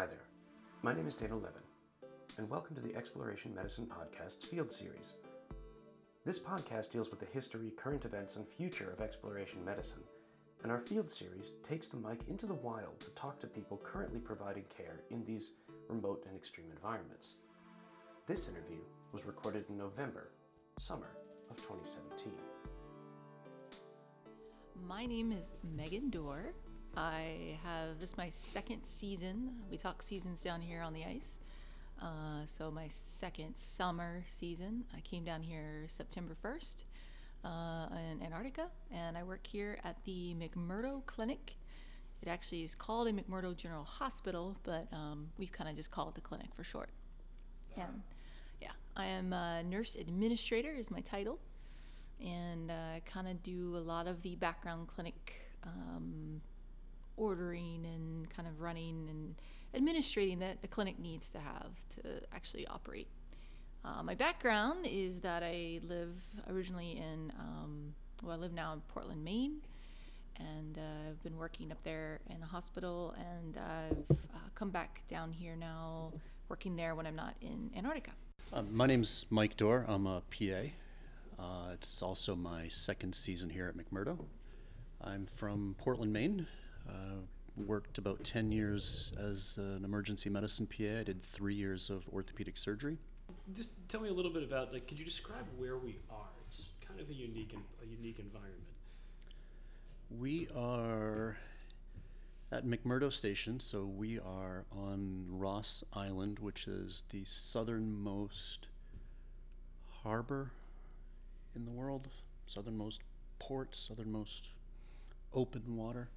Hi there. My name is Dana Levin, and welcome to the Exploration Medicine Podcast's Field Series. This podcast deals with the history, current events, and future of exploration medicine, and our Field Series takes the mic into the wild to talk to people currently providing care in these remote and extreme environments. This interview was recorded in November, summer of 2017. My name is Megan Dorr. I have this is my second season. We talk seasons down here on the ice. Uh, so my second summer season. I came down here September 1st uh, in Antarctica, and I work here at the McMurdo Clinic. It actually is called a McMurdo General Hospital, but um, we kind of just call it the clinic for short. And yeah, I am a nurse administrator is my title, and uh, I kind of do a lot of the background clinic um, ordering and kind of running and administrating that a clinic needs to have to actually operate. Uh, my background is that I live originally in, um, well, I live now in Portland, Maine, and uh, I've been working up there in a hospital, and I've uh, come back down here now, working there when I'm not in Antarctica. Uh, my name's Mike Dorr. I'm a PA. Uh, it's also my second season here at McMurdo. I'm from Portland, Maine. Uh, worked about 10 years as an emergency medicine PA. I did three years of orthopedic surgery. Just tell me a little bit about like. Could you describe where we are? It's kind of a unique a unique environment. We are at McMurdo Station, so we are on Ross Island, which is the southernmost harbor in the world, southernmost port, southernmost open water.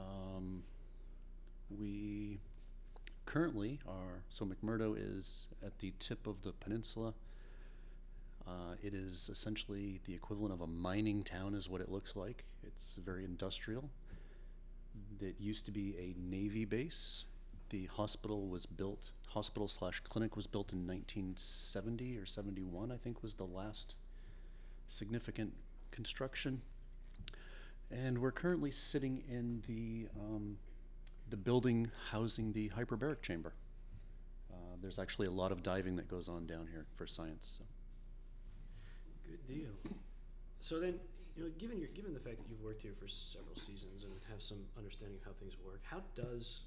Um, we currently are, so McMurdo is at the tip of the peninsula. Uh, it is essentially the equivalent of a mining town, is what it looks like. It's very industrial. It used to be a Navy base. The hospital was built, hospital slash clinic was built in 1970 or 71, I think was the last significant construction. And we're currently sitting in the, um, the building housing the hyperbaric chamber. Uh, there's actually a lot of diving that goes on down here for science. So. Good deal. So then, you know, given your given the fact that you've worked here for several seasons and have some understanding of how things work, how does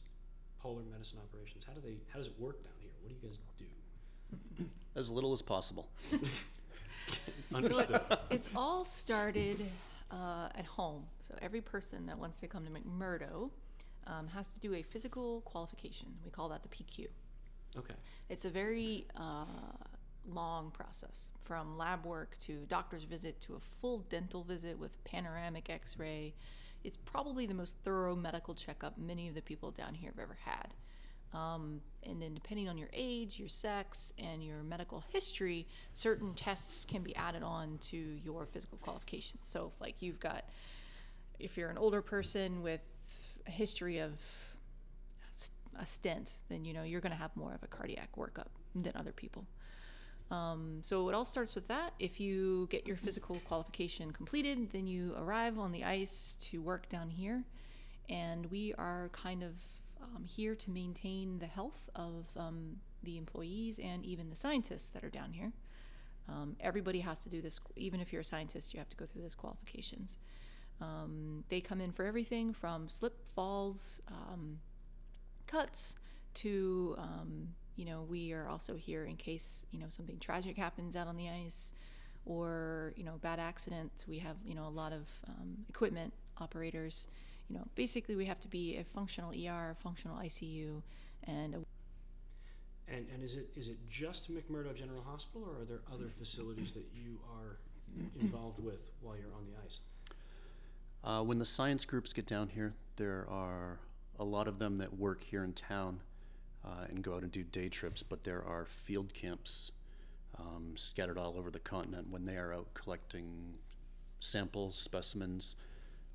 polar medicine operations? How do they? How does it work down here? What do you guys do? As little as possible. Understood. So it, it's all started uh, at home. So every person that wants to come to McMurdo um, has to do a physical qualification. We call that the PQ. okay. It's a very uh, long process from lab work to doctor's visit to a full dental visit with panoramic x ray. It's probably the most thorough medical checkup many of the people down here have ever had. Um, and then, depending on your age, your sex, and your medical history, certain tests can be added on to your physical qualifications. So, if like you've got, if you're an older person with a history of a stent, then you know you're going to have more of a cardiac workup than other people. Um, so it all starts with that. If you get your physical qualification completed, then you arrive on the ice to work down here, and we are kind of um, here to maintain the health of um, the employees and even the scientists that are down here. Um, everybody has to do this, even if you're a scientist, you have to go through these qualifications. Um, they come in for everything from slip, falls, um, cuts to um, you know we are also here in case you know something tragic happens out on the ice or you know bad accident we have you know a lot of equipment operators you know basically we have to be a functional er functional icu and a And and is it is it just McMurdo General Hospital, or are there other facilities that you are involved with while you're on the ice? Uh, when the science groups get down here, there are a lot of them that work here in town uh, and go out and do day trips, but there are field camps um, scattered all over the continent when they are out collecting samples, specimens.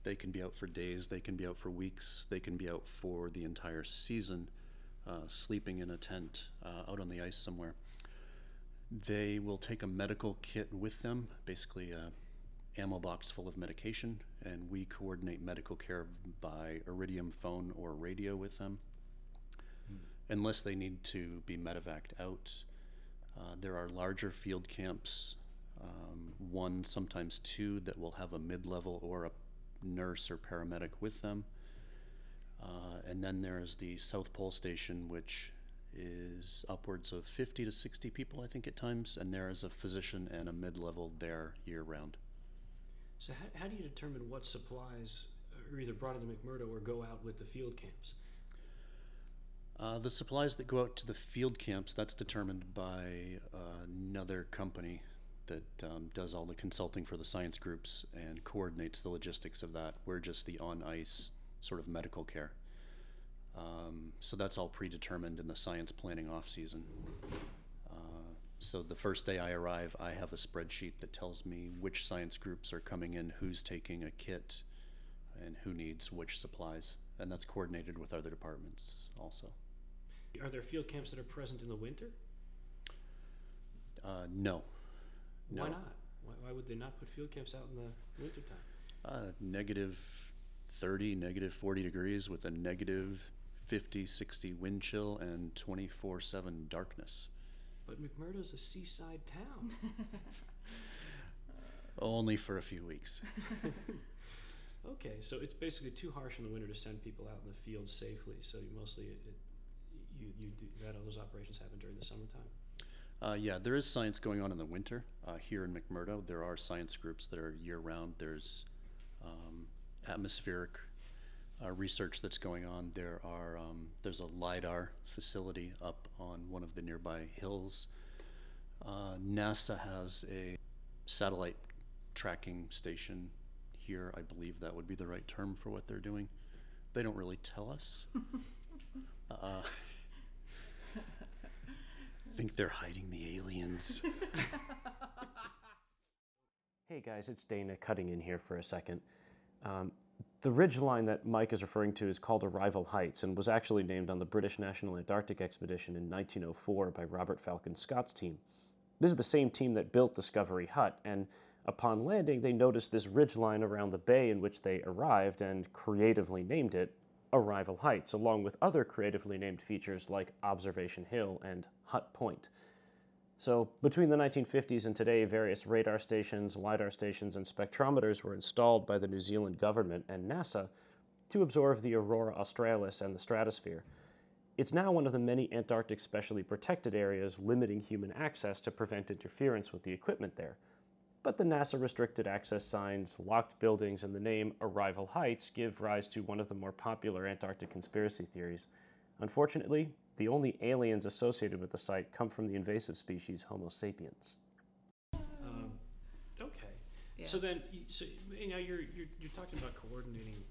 They can be out for days, they can be out for weeks, they can be out for the entire season, uh, sleeping in a tent uh, out on the ice somewhere. They will take a medical kit with them, basically a ammo box full of medication, and we coordinate medical care by iridium phone or radio with them. unless they need to be medevaced out. Uh, there are larger field camps, um, one, sometimes two, that will have a mid level or a nurse or paramedic with them. Uh, and then there's the South Pole Station, which is upwards of 50 to 60 people, I think, at times, and there is a physician and a mid level there year round. So how, how do you determine what supplies are either brought into McMurdo or go out with the field camps? Uh, the supplies that go out to the field camps, that's determined by uh, another company that um, does all the consulting for the science groups and coordinates the logistics of that. We're just the on ice sort of medical care. Um, so that's all predetermined in the science planning off season. Uh, so the first day I arrive, I have a spreadsheet that tells me which science groups are coming in, who's taking a kit, and who needs which supplies. And that's coordinated with other departments also. Are there field camps that are present in the winter? Uh, no. No. Why not? Why, why would they not put field camps out in the wintertime? Uh, negative 30, negative 40 degrees with a negative 50, 60 wind chill and 24 7 darkness. But McMurdo's a seaside town. Only for a few weeks. okay, so it's basically too harsh in the winter to send people out in the field safely. So you mostly it, it, you you do that. All those operations happen during the summertime. Uh, yeah, there is science going on in the winter uh, here in McMurdo. There are science groups that are year round. There's um, atmospheric uh, research that's going on. There are um, there's a lidar facility up on one of the nearby hills. Uh, NASA has a satellite tracking station here. I believe that would be the right term for what they're doing. They don't really tell us. think they're hiding the aliens. Hey guys, it's Dana cutting in here for a second. Um, the ridge line that Mike is referring to is called Arrival Heights and was actually named on the British National Antarctic Expedition in 1904 by Robert Falcon Scott's team. This is the same team that built Discovery Hut, and upon landing, they noticed this ridge line around the bay in which they arrived and creatively named it Arrival Heights, along with other creatively named features like Observation Hill and Hut Point. So, between the 1950s and today, various radar stations, LIDAR stations, and spectrometers were installed by the New Zealand government and NASA to observe the aurora australis and the stratosphere. It's now one of the many Antarctic specially protected areas limiting human access to prevent interference with the equipment there. But the NASA restricted access signs, locked buildings, and the name Arrival Heights give rise to one of the more popular Antarctic conspiracy theories. Unfortunately, the only aliens associated with the site come from the invasive species Homo sapiens. Um, okay. Yeah. So then, so you know, you're you're, you're talking about coordinating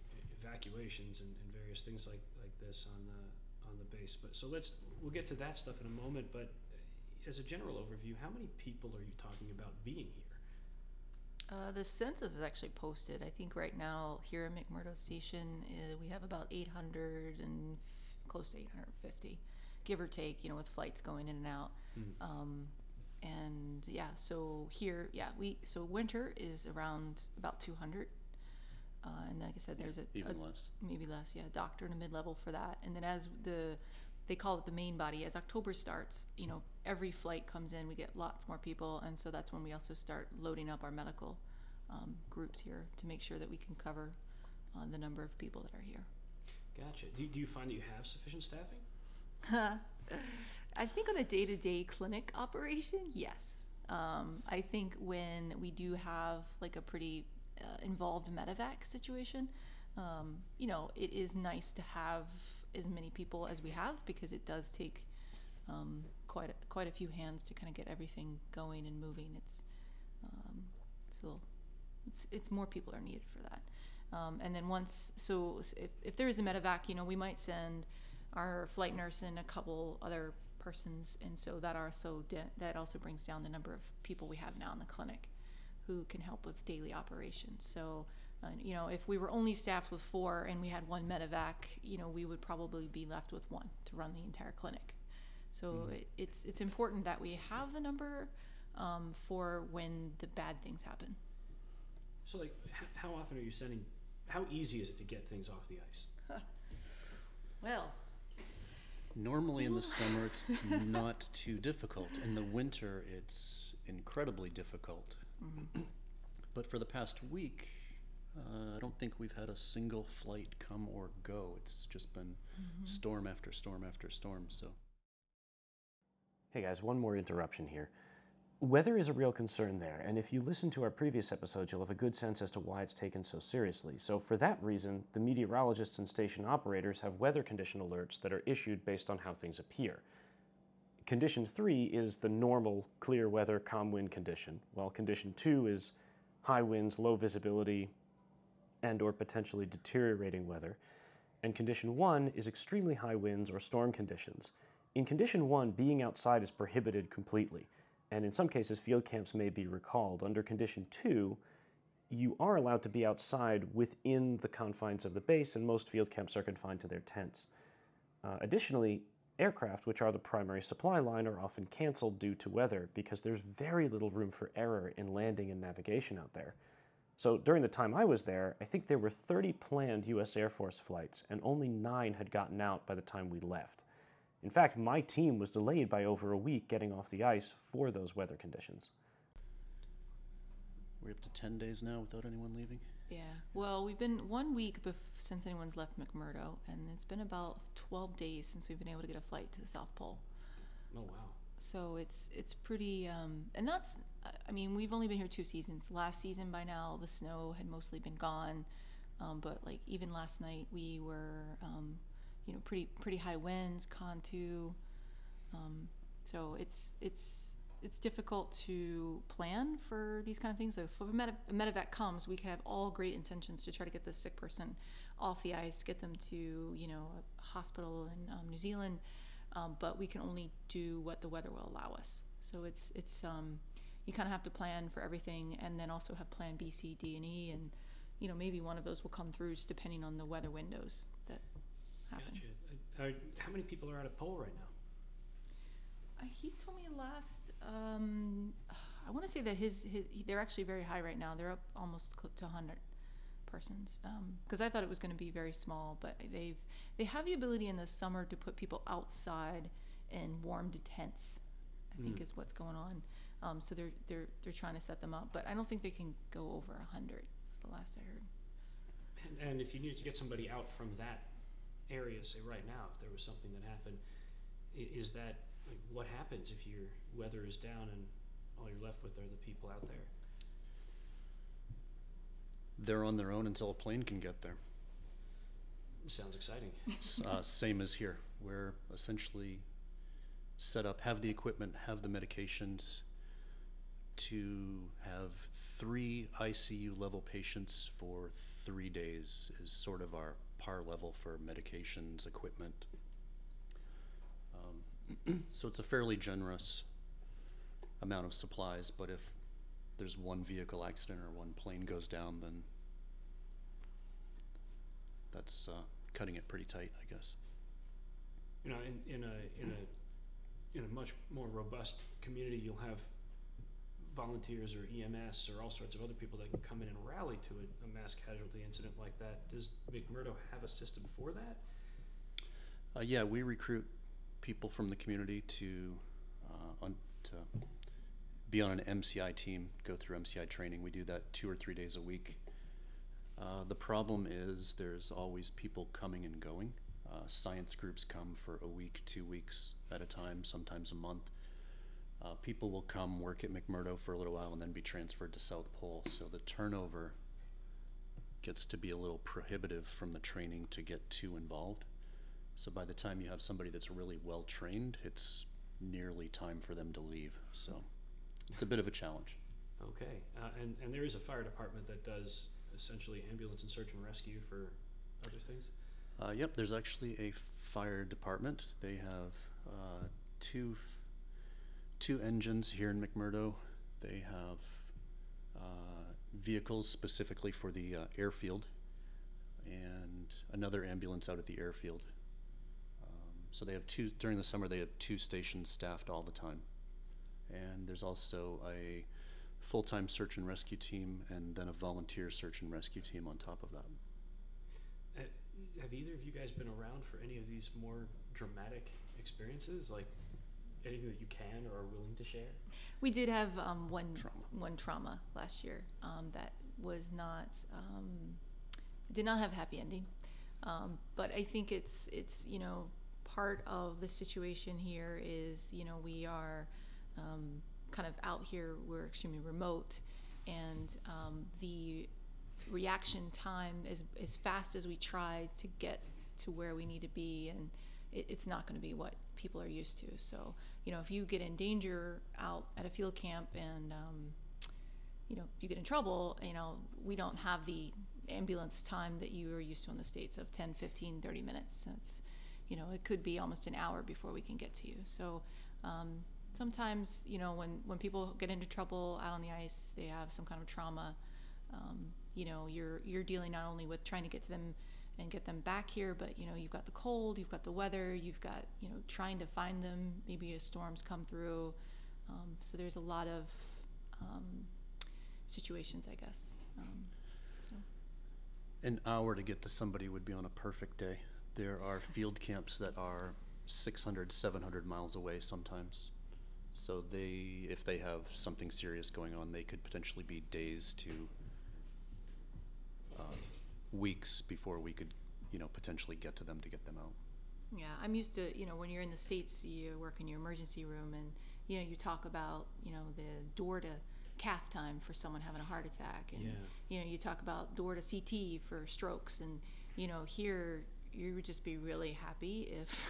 evacuations and, and various things like, like this on the on the base. But so let's we'll get to that stuff in a moment. But as a general overview, how many people are you talking about being here? Uh, the census is actually posted. I think right now here at McMurdo Station, uh, we have about 800 and f- close to 850, give or take, you know, with flights going in and out. Um, and yeah, so here, yeah, we so winter is around about 200. Uh, and like I said, there's a, Even a less. maybe less, yeah, doctor and a mid level for that. And then as the they call it the main body, as October starts, you know, every flight comes in, we get lots more people, and so that's when we also start loading up our medical um, groups here to make sure that we can cover uh, the number of people that are here. Gotcha. Do, do you find that you have sufficient staffing? I think on a day to day clinic operation, yes. Um, I think when we do have like a pretty uh, involved medevac situation, um, you know, it is nice to have as many people as we have because it does take um, quite a, quite a few hands to kind of get everything going and moving. It's um, it's a little, it's it's more people are needed for that. Um, and then once, so if, if there is a medevac, you know, we might send our flight nurse and a couple other persons, and so that also de- that also brings down the number of people we have now in the clinic who can help with daily operations. So, uh, you know, if we were only staffed with four and we had one medevac, you know, we would probably be left with one to run the entire clinic. So it, it's it's important that we have the number um, for when the bad things happen. So like, h- how often are you sending? How easy is it to get things off the ice? Well, Normally in the summer, it's not too difficult. In the winter, it's incredibly difficult. but for the past week, uh, I don't think we've had a single flight come or go. It's just been storm after storm after storm. So Hey guys, one more interruption here. Weather is a real concern there, and if you listen to our previous episodes, you'll have a good sense as to why it's taken so seriously. So, for that reason, the meteorologists and station operators have weather condition alerts that are issued based on how things appear. Condition 3 is the normal clear weather, calm wind condition, while condition 2 is high winds, low visibility, and or potentially deteriorating weather. And condition 1 is extremely high winds or storm conditions. In condition 1, being outside is prohibited completely, and in some cases field camps may be recalled. Under condition 2, you are allowed to be outside within the confines of the base, and most field camps are confined to their tents. Uh, additionally, aircraft, which are the primary supply line, are often canceled due to weather because there's very little room for error in landing and navigation out there. So during the time I was there, I think there were 30 planned US Air Force flights, and only nine had gotten out by the time we left. In fact, my team was delayed by over a week getting off the ice for those weather conditions. we're up to 10 days now without anyone leaving. Yeah. Well, we've been one week bef- since anyone's left McMurdo, and it's been about 12 days since we've been able to get a flight to the South Pole. Oh wow. So it's it's pretty, um, and that's. I mean, we've only been here two seasons. Last season, by now, the snow had mostly been gone, um, but like even last night, we were, um, you know, pretty pretty high winds, con two. Um, so it's it's it's difficult to plan for these kind of things. So if a, med- a medevac comes, we can have all great intentions to try to get this sick person off the ice, get them to you know a hospital in um, New Zealand, um, but we can only do what the weather will allow us. So it's it's um, you kind of have to plan for everything, and then also have Plan B, C, D, and E, and you know maybe one of those will come through just depending on the weather windows happen. Gotcha. Uh, are, how many people are at a Pole right now? Uh, he told me last. Um, I want to say that his his they're actually very high right now. They're up almost to 100 persons. Because I thought it was going to be very small, but they've they have the ability in the summer to put people outside in warmed tents. I think Mm. is what's going on. Um, so they're they're they're trying to set them up, but I don't think they can go over 100. Was the last I heard. And, and if you needed to get somebody out from that area, say right now, if there was something that happened, is that like, what happens if your weather is down and all you're left with are the people out there? They're on their own until a plane can get there. Sounds exciting. Uh, same as here. We're essentially set up, have the equipment, have the medications to have three ICU level patients for three days is sort of our par level for medications, equipment. Um, so it's a fairly generous amount of supplies, but if there's one vehicle accident or one plane goes down, then that's uh, cutting it pretty tight, I guess. You know, in, in a in a in a much more robust community, you'll have volunteers or EMS or all sorts of other people that can come in and rally to a, a mass casualty incident like that. Does McMurdo have a system for that? Uh, yeah, we recruit people from the community to uh, to be on an MCI team, go through MCI training. We do that two or three days a week. Uh, the problem is there's always people coming and going. Uh, science groups come for a week, two weeks at a time, sometimes a month. Uh, people will come work at McMurdo for a little while and then be transferred to South Pole. So the turnover gets to be a little prohibitive from the training to get too involved. So by the time you have somebody that's really well trained, it's nearly time for them to leave. So it's a bit of a challenge. Okay, uh, and and there is a fire department that does essentially ambulance and search and rescue for other things. Uh, yep, there's actually a fire department. They have uh, two two engines here in McMurdo. They have uh, vehicles specifically for the uh, airfield, and another ambulance out at the airfield. Um, so they have two during the summer. They have two stations staffed all the time, and there's also a full-time search and rescue team, and then a volunteer search and rescue team on top of that. Have either of you guys been around for any of these more dramatic experiences? Like anything that you can or are willing to share? We did have um, one Trauma. one trauma last year um, that was not um, did not have a happy ending, um, but I think it's it's you know part of the situation here is you know we are um, kind of out here we're extremely remote and um, the reaction time is as fast as we try to get to where we need to be and it, it's not going to be what people are used to so you know if you get in danger out at a field camp and um, you know you get in trouble you know we don't have the ambulance time that you are used to in the states of 10 15 30 minutes it's you know it could be almost an hour before we can get to you. So um, sometimes you know when when people get into trouble out on the ice they have some kind of trauma um, you know you're you're dealing not only with trying to get to them and get them back here but you know you've got the cold you've got the weather you've got you know trying to find them maybe a storm's come through um, so there's a lot of um, situations i guess um, so An hour to get to somebody would be on a perfect day. There are field camps that are 600, 700 miles away sometimes. So they, if they have something serious going on, they could potentially be days to weeks before we could, you know, potentially get to them to get them out. Yeah, I'm used to, you know, when you're in the States, you work in your emergency room and, you know, you talk about, you know, the door to cath time for someone having a heart attack. And, Yeah. you know, you talk about door to CT for strokes. And, you know, here you would just be really happy if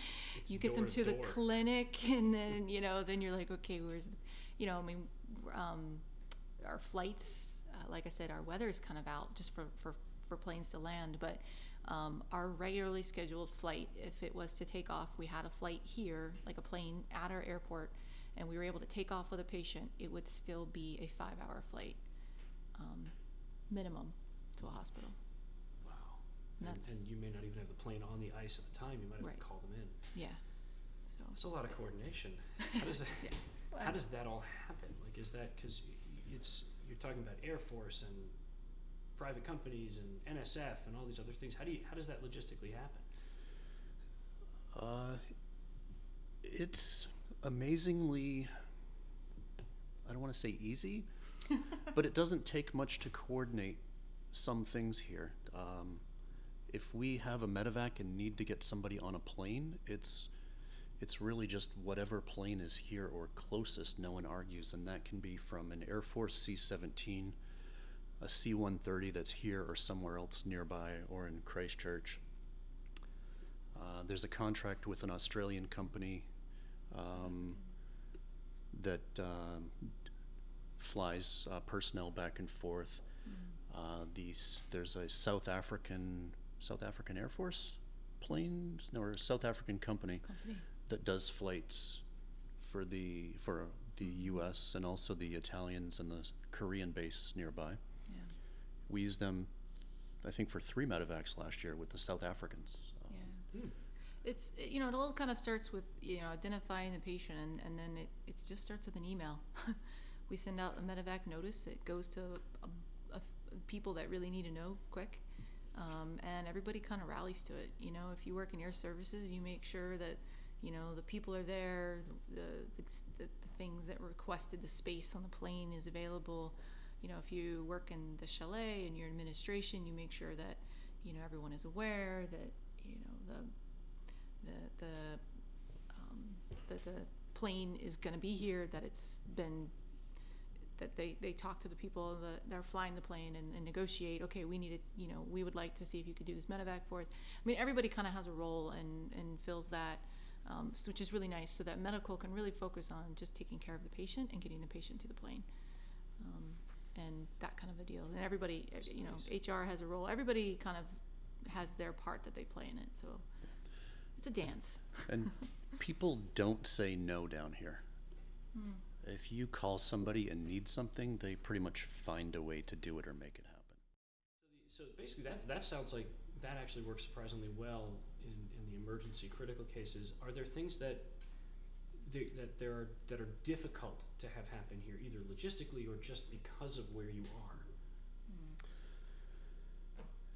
you get them to to the door. clinic and then, you know, then you're like, okay, where's, the, you know, I mean, um, our flights, uh, like I said, our weather is kind of out just for, for, for planes to land. But um, our regularly scheduled flight, if it was to take off, we had a flight here, like a plane at our airport, and we were able to take off with a patient, it would still be a five hour flight um, minimum to a hospital. Wow. And And, and you may not even have the plane on the ice at the time. You might have Right. to call them in. Yeah. So, it's a lot of coordination. How does that? Yeah. How does that all happen? Like, is that because it's you're talking about Air Force and private companies and NSF and all these other things? How do you how does that logistically happen? Uh, it's amazingly, I don't want to say easy, but it doesn't take much to coordinate some things here. Um, if we have a medevac and need to get somebody on a plane, it's it's really just whatever plane is here or closest. No one argues, and that can be from an Air Force C-17, a C-130 that's here or somewhere else nearby, or in Christchurch. Uh, there's a contract with an Australian company um, that um, flies uh, personnel back and forth. Uh, these, there's a South African South African Air Force plane no, or South African company company. that does flights for the for the U.S. and also the Italians and the Korean base nearby. Yeah. We used them, I think, for three medevacs last year with the South Africans. Um, Yeah. Hmm. It's you know it all kind of starts with you know identifying the patient and, and then it it just starts with an email. we send out a medevac notice. It goes to a, a, people that really need to know quick, um, and everybody kind of rallies to it. You know, if you work in air services, you make sure that you know the people are there, the the, the, the things that requested, the space on the plane is available. You know, if you work in the chalet and your administration, you make sure that you know everyone is aware that you know the the the um, that the plane is going to be here, that it's been that they, they talk to the people that, are flying the plane and, and negotiate. Okay, we need to, you know, we would like to see if you could do this medevac for us. I mean, everybody kind of has a role and and fills that, um, which is really nice. So that medical can really focus on just taking care of the patient and getting the patient to the plane, and that kind of a deal. And everybody, uh, you know, HR has a role. Everybody kind of has their part that they play in it. So it's a dance. And people don't say no down here. If you call somebody and need something, they pretty much find a way to do it or make it happen. So basically, that that sounds like that actually works surprisingly well in, in the emergency critical cases. Are there things that there, that there are that are difficult to have happen here, either logistically or just because of where you are?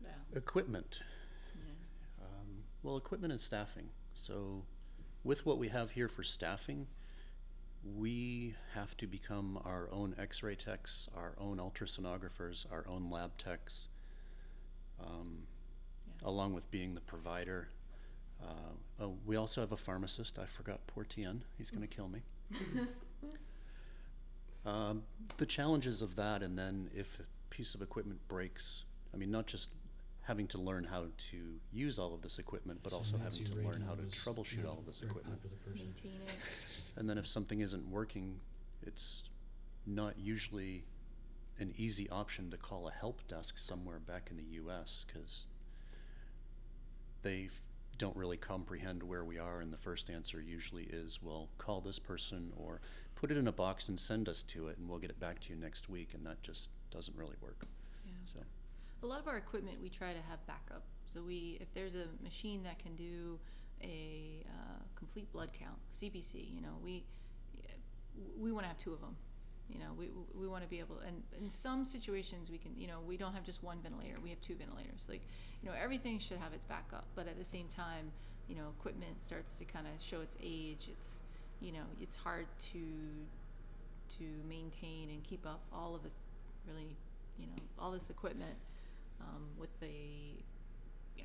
Yeah. Equipment. Um, well, equipment and staffing. So with what we have here for staffing, we have to become our own X-ray techs, our own ultrasonographers, our own lab techs, um, Yeah. along with being the provider. Uh, oh, we also have a pharmacist. I forgot poor Tien. He's going to kill me. um, the challenges of that, and then if a piece of equipment breaks, I mean, not just having to learn how to use all of this equipment, but So also Nancy having to learn Reagan how to was, troubleshoot you know, all of this very equipment. popular person. Maintain it. And then if something isn't working, it's not usually an easy option to call a help desk somewhere back in the US because they f- don't really comprehend where we are. And the first answer usually is, well, call this person or put it in a box and send us to it and we'll get it back to you next week. And that just doesn't really work. Yeah. So, A lot of our equipment we try to have backup. So we, if there's a machine that can do a uh, complete blood count, CBC, you know, we we want to have two of them. You know, we we want to be able, and in some situations we can, you know, we don't have just one ventilator. We have two ventilators. Like, you know, everything should have its backup. But at the same time, you know, equipment starts to kind of show its age. It's, you know, it's hard to to maintain and keep up all of this really, you know, all this equipment um, with the, yeah,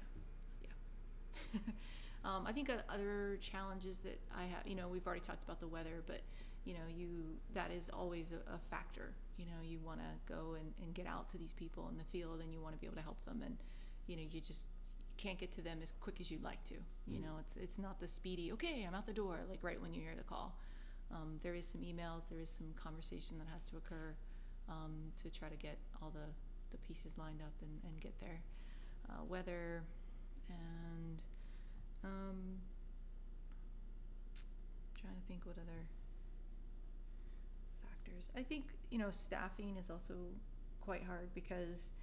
yeah. um, I think other challenges that I have, you know, we've already talked about the weather, but you know, you that is always a, a factor. You know, you want to go and, and get out to these people in the field, and you want to be able to help them, and you know, you just you can't get to them as quick as you'd like to. You know, it's it's not the speedy. Okay, I'm out the door, like right when you hear the call. Um, there is some emails, there is some conversation that has to occur um, to try to get all the, the pieces lined up and, and get there. Uh, weather and um, trying to think what other factors. I think you know staffing is also quite hard because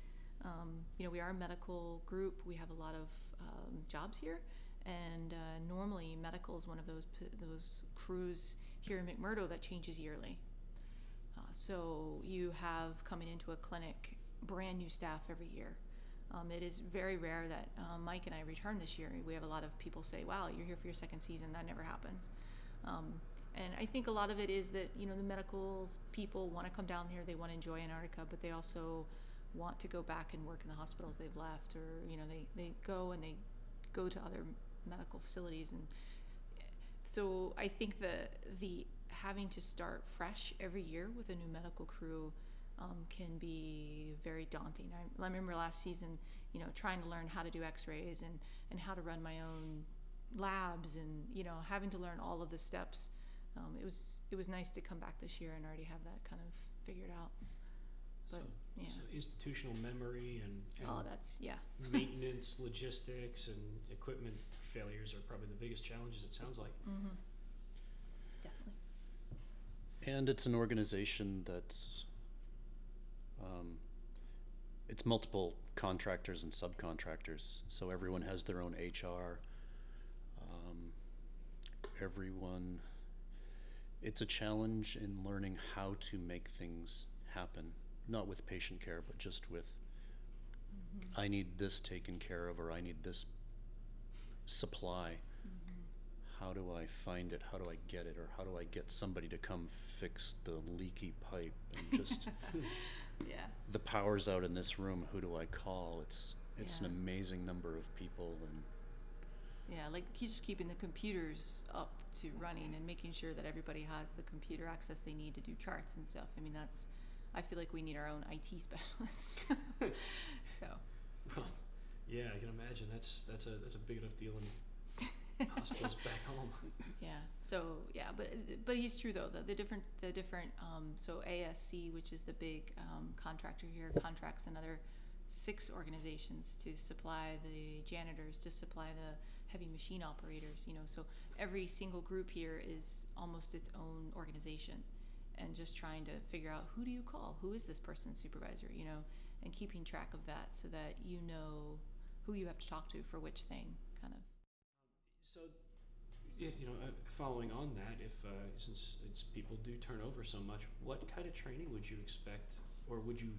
um, you know we are a medical group. We have a lot of um, jobs here, and uh, normally medical is one of those those crews here in McMurdo that changes yearly. Uh, so you have coming into a clinic brand new staff every year. Um, it is very rare that um, Mike and I return this year. We have a lot of people say, "Wow, you're here for your second season." That never happens. Um, and I think a lot of it is that you know the medical people want to come down here. They want to enjoy Antarctica, but they also want to go back and work in the hospitals they've left, or you know they, they go and they go to other medical facilities and so I think the the having to start fresh every year with a new medical crew um, can be very daunting. I, I remember last season, you know, trying to learn how to do X-rays and and how to run my own labs and you know having to learn all of the steps. Um, it was it was nice to come back this year and already have that kind of figured out. But, so, yeah. so institutional memory and, and Oh, that's yeah, maintenance, logistics, and equipment failures are probably the biggest challenges. It sounds like. mm-hmm. definitely. And it's an organization that's um, it's multiple contractors and subcontractors, so everyone has their own HR. Um, everyone, it's a challenge in learning how to make things happen, not with patient care, but just with mm-hmm. I need this taken care of, or I need this supply mm-hmm. how do I find it? How do I get it? Or how do I get somebody to come fix the leaky pipe? And just Yeah. the power's out in this room. Who do I call? It's it's Yeah. an amazing number of people, and Yeah, like he's just keeping the computers up to running and making sure that everybody has the computer access they need to do charts and stuff. I mean, that's, I feel like we need our own IT specialist. so, Well, yeah, I can imagine that's that's a that's a big enough deal in hospitals back home. yeah. So yeah, but but he's true though. The, the different the different um, so ASC, which is the big um, contractor here, contracts another six organizations to supply the janitors, to supply the heavy machine operators. You know, so every single group here is almost its own organization, and just trying to figure out who do you call, who is this person's supervisor, you know, and keeping track of that so that you know who you have to talk to for which thing, kind of. So, if you know, uh, following on that, if uh, since it's people do turn over so much, what kind of training would you expect, or would you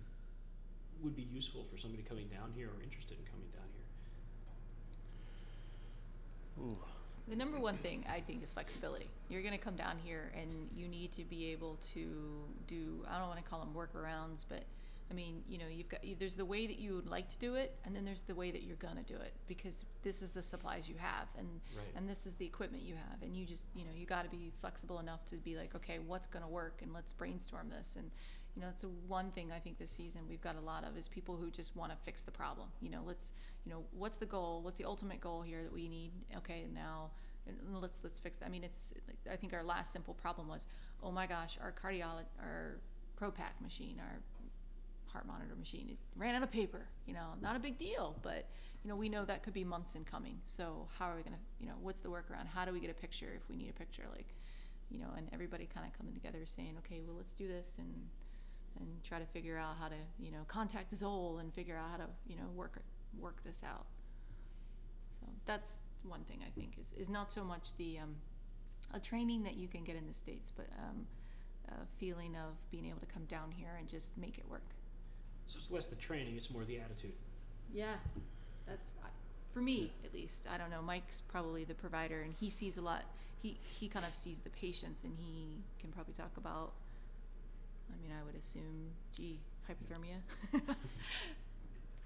would be useful for somebody coming down here or interested in coming down here? Ooh, The number one thing I think is flexibility. You're going to come down here and you need to be able to do, I don't want to call them workarounds, but I mean, you know, you've got, there's the way that you would like to do it, and then there's the way that you're going to do it because this is the supplies you have and, Right. and this is the equipment you have. And you just, you know, you got to be flexible enough to be like, okay, what's going to work and let's brainstorm this. And, you know, it's a one thing I think this season we've got a lot of is people who just want to fix the problem. You know, let's, you know, what's the goal? What's the ultimate goal here that we need? Okay, now let's let's fix that. I mean, it's I think our last simple problem was, oh my gosh, our cardiolog, our Propaq machine, our heart monitor machine, it ran out of paper. You know, not a big deal, but you know, we know that could be months in coming. So how are we gonna, you know, what's the workaround? How do we get a picture if we need a picture? Like, you know, and everybody kind of coming together saying, okay, well, let's do this and and try to figure out how to, you know, contact Zoll and figure out how to, you know, work work this out. So that's one thing I think is, is not so much the um, a training that you can get in the states, but um, a feeling of being able to come down here and just make it work. So it's less the training; it's more the attitude. Yeah, that's for me at least. I don't know. Mike's probably the provider, and he sees a lot. He he kind of sees the patients, and he can probably talk about. I mean, I would assume, gee, hypothermia,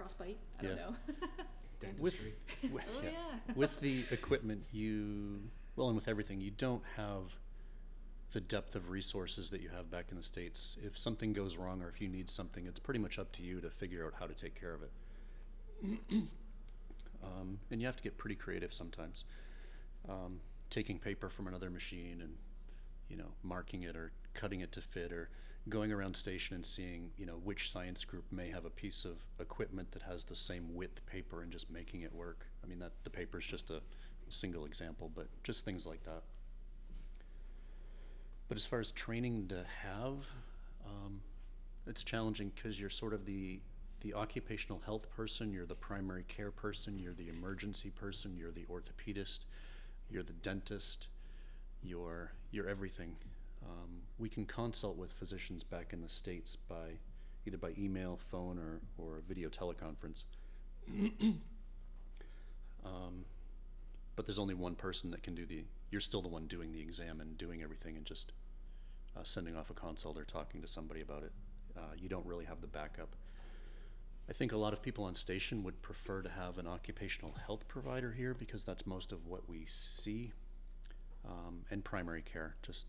frostbite. I don't Yeah. know. Dentistry. With, oh yeah. yeah. with the equipment, you well, and with everything, you don't have the depth of resources that you have back in the states. If something goes wrong, or if you need something, it's pretty much up to you to figure out how to take care of it. um, and you have to get pretty creative sometimes. Um, taking paper from another machine and you know marking it or cutting it to fit or going around station and seeing you know which science group may have a piece of equipment that has the same width paper and just making it work. I mean that the paper is just a single example but just things like that. But as far as training to have um, it's challenging because you're sort of the the occupational health person you're the primary care person you're the emergency person you're the orthopedist you're the dentist you're you're everything um, we can consult with physicians back in the states by either by email phone or, or video teleconference um, but there's only one person that can do the you're still the one doing the exam and doing everything and just uh, sending off a consult or talking to somebody about it uh, you don't really have the backup I think a lot of people on station would prefer to have an occupational health provider here because that's most of what we see. Um, and primary care, just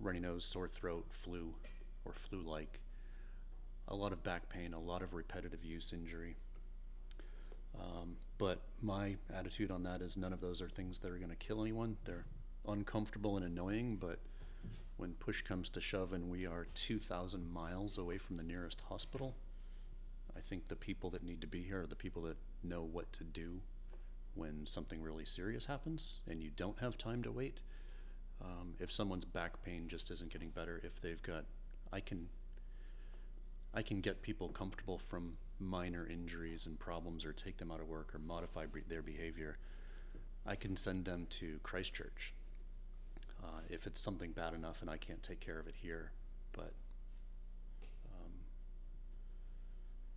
runny nose, sore throat, flu, or flu like. A lot of back pain, a lot of repetitive use injury. Um, but my attitude on that is none of those are things that are going to kill anyone. They're uncomfortable and annoying, but when push comes to shove and we are 2,000 miles away from the nearest hospital, I think the people that need to be here are the people that know what to do when something really serious happens and you don't have time to wait. Um, if someone's back pain just isn't getting better, if they've got, I can, I can get people comfortable from minor injuries and problems, or take them out of work, or modify their behavior. I can send them to Christchurch uh, if it's something bad enough and I can't take care of it here. But um,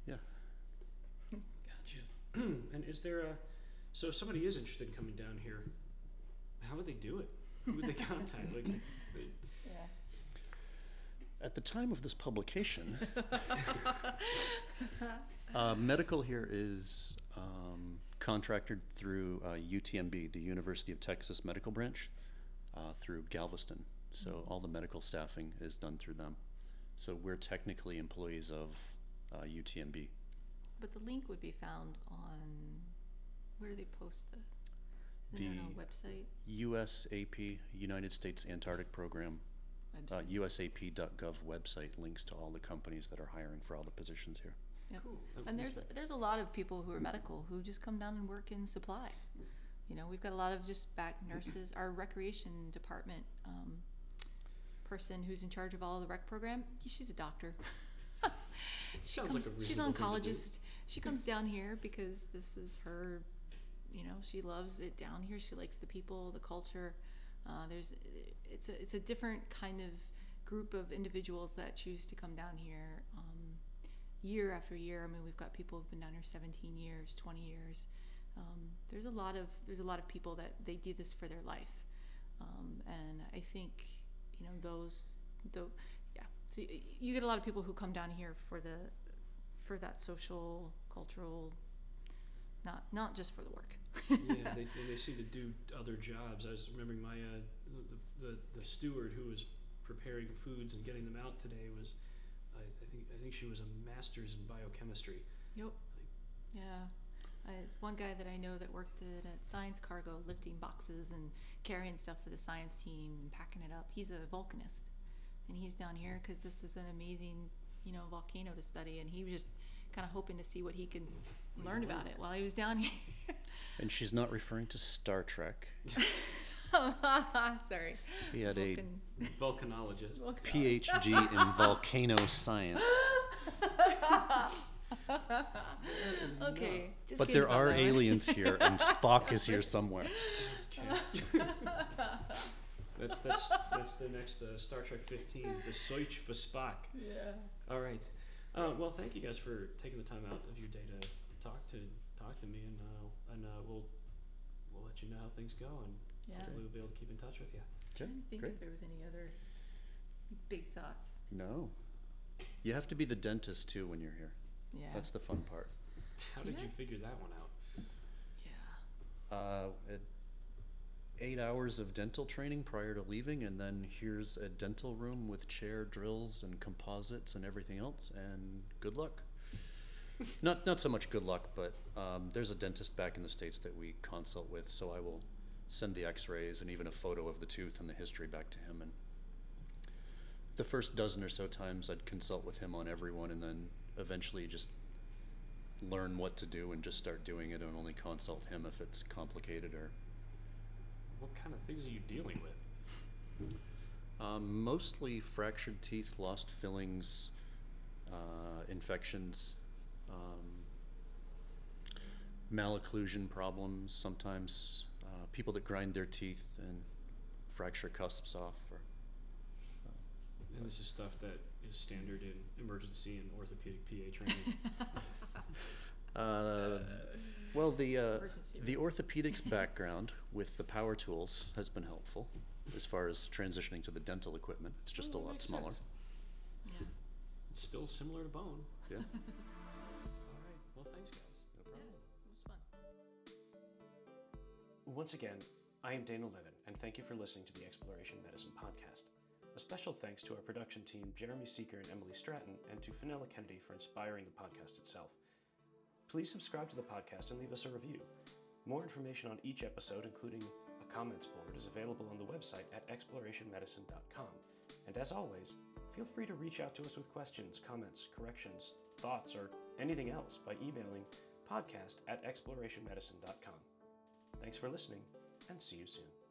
yeah. Gotcha. and is there a so if somebody is interested in coming down here, how would they do it? Who would they contact? Like, they, Yeah. At the time of this publication, uh, medical here is um, contracted through uh, UTMB, the University of Texas Medical Branch, uh, through Galveston. So all the medical staffing is done through them. So we're technically employees of uh, UTMB. But the link would be found on where do they post the? Isn't there The- a website? USAP, United States Antarctic Program, uh, Website. USAP.gov website links to all the companies that are hiring for all the positions here. cool. And there's there's a lot of people who are medical who just come down and work in supply. You know, we've got a lot of just back nurses. Our recreation department um, person who's in charge of all the rec program, she's a doctor. she Sounds comes, like a she's reasonable an thing to do. oncologist. She comes down here because this is her. You know, she loves it down here. She likes the people, the culture. Uh, there's it's a it's a different kind of group of individuals that choose to come down here. Um, year after year. I mean, we've got people who've been down here 17 years, 20 years. Um, there's a lot of there's a lot of people that they do this for their life, um, and I think you know those though yeah. So you get a lot of people who come down here for the for that social cultural, not not just for the work. yeah, they, they, seem to do other jobs. I was remembering my uh, the, the the steward who was preparing foods and getting them out today was, I, I think I think she was a master's in biochemistry. Yep. Yeah. I, one guy that I know that worked at, at Science Cargo, lifting boxes and carrying stuff for the science team and packing it up. He's a volcanist, and he's down here because this is an amazing, you know, volcano to study. And he was just kind of hoping to see what he could learn about it while he was down here. And she's not referring to Star Trek. Sorry. He had a Vulcan- Volcanologist. PhD in volcano science. Okay. Just But kidding there about are that one. aliens here, and Spock is here somewhere. That's that's that's the next uh, Star Trek 15, the Search for Spock. Yeah. All right. Uh, well, thank you guys for taking the time out of your day to talk to talk to me, and uh, and uh, we'll we'll let you know how things go, and Yeah. hopefully we'll be able to keep in touch with you. Okay, trying to think great. if there was any other big thoughts. No. You have to be the dentist too when you're here. Yeah. That's the fun part. How did Yeah. you figure that one out? yeah. Uh, it- eight hours of dental training prior to leaving, and then here's a dental room with chair drills and composites and everything else, and good luck. not not so much good luck, but um, there's a dentist back in the states that we consult with, so I will send the X-rays and even a photo of the tooth and the history back to him. And the first dozen or so times, I'd consult with him on everyone, and then eventually just learn what to do and just start doing it, and only consult him if it's complicated or What kind of things are you dealing with? Um, mostly fractured teeth, lost fillings, uh, infections, um, malocclusion problems. Sometimes uh, people that grind their teeth and fracture cusps off. Or, And this is stuff that is standard in emergency and orthopedic PA training. well, the uh, Emergency the orthopedics background with the power tools has been helpful as far as transitioning to the dental equipment. It's just a lot smaller. Yeah. It's still similar to bone. Yeah. All right. Well, thanks, guys. No Yeah. problem. It was fun. Once again, I am Dana Levin, and thank you for listening to the Exploration Medicine podcast. A special thanks to our production team, Jeremy Seeker and Emily Stratton, and to Fenella Kennedy for inspiring the podcast itself. Please subscribe to the podcast and leave us a review. More information on each episode, including a comments board, is available on the website at explorationmedicine.com. And as always, feel free to reach out to us with questions, comments, corrections, thoughts, or anything else by emailing podcast at explorationmedicine.com. Thanks for listening, and see you soon.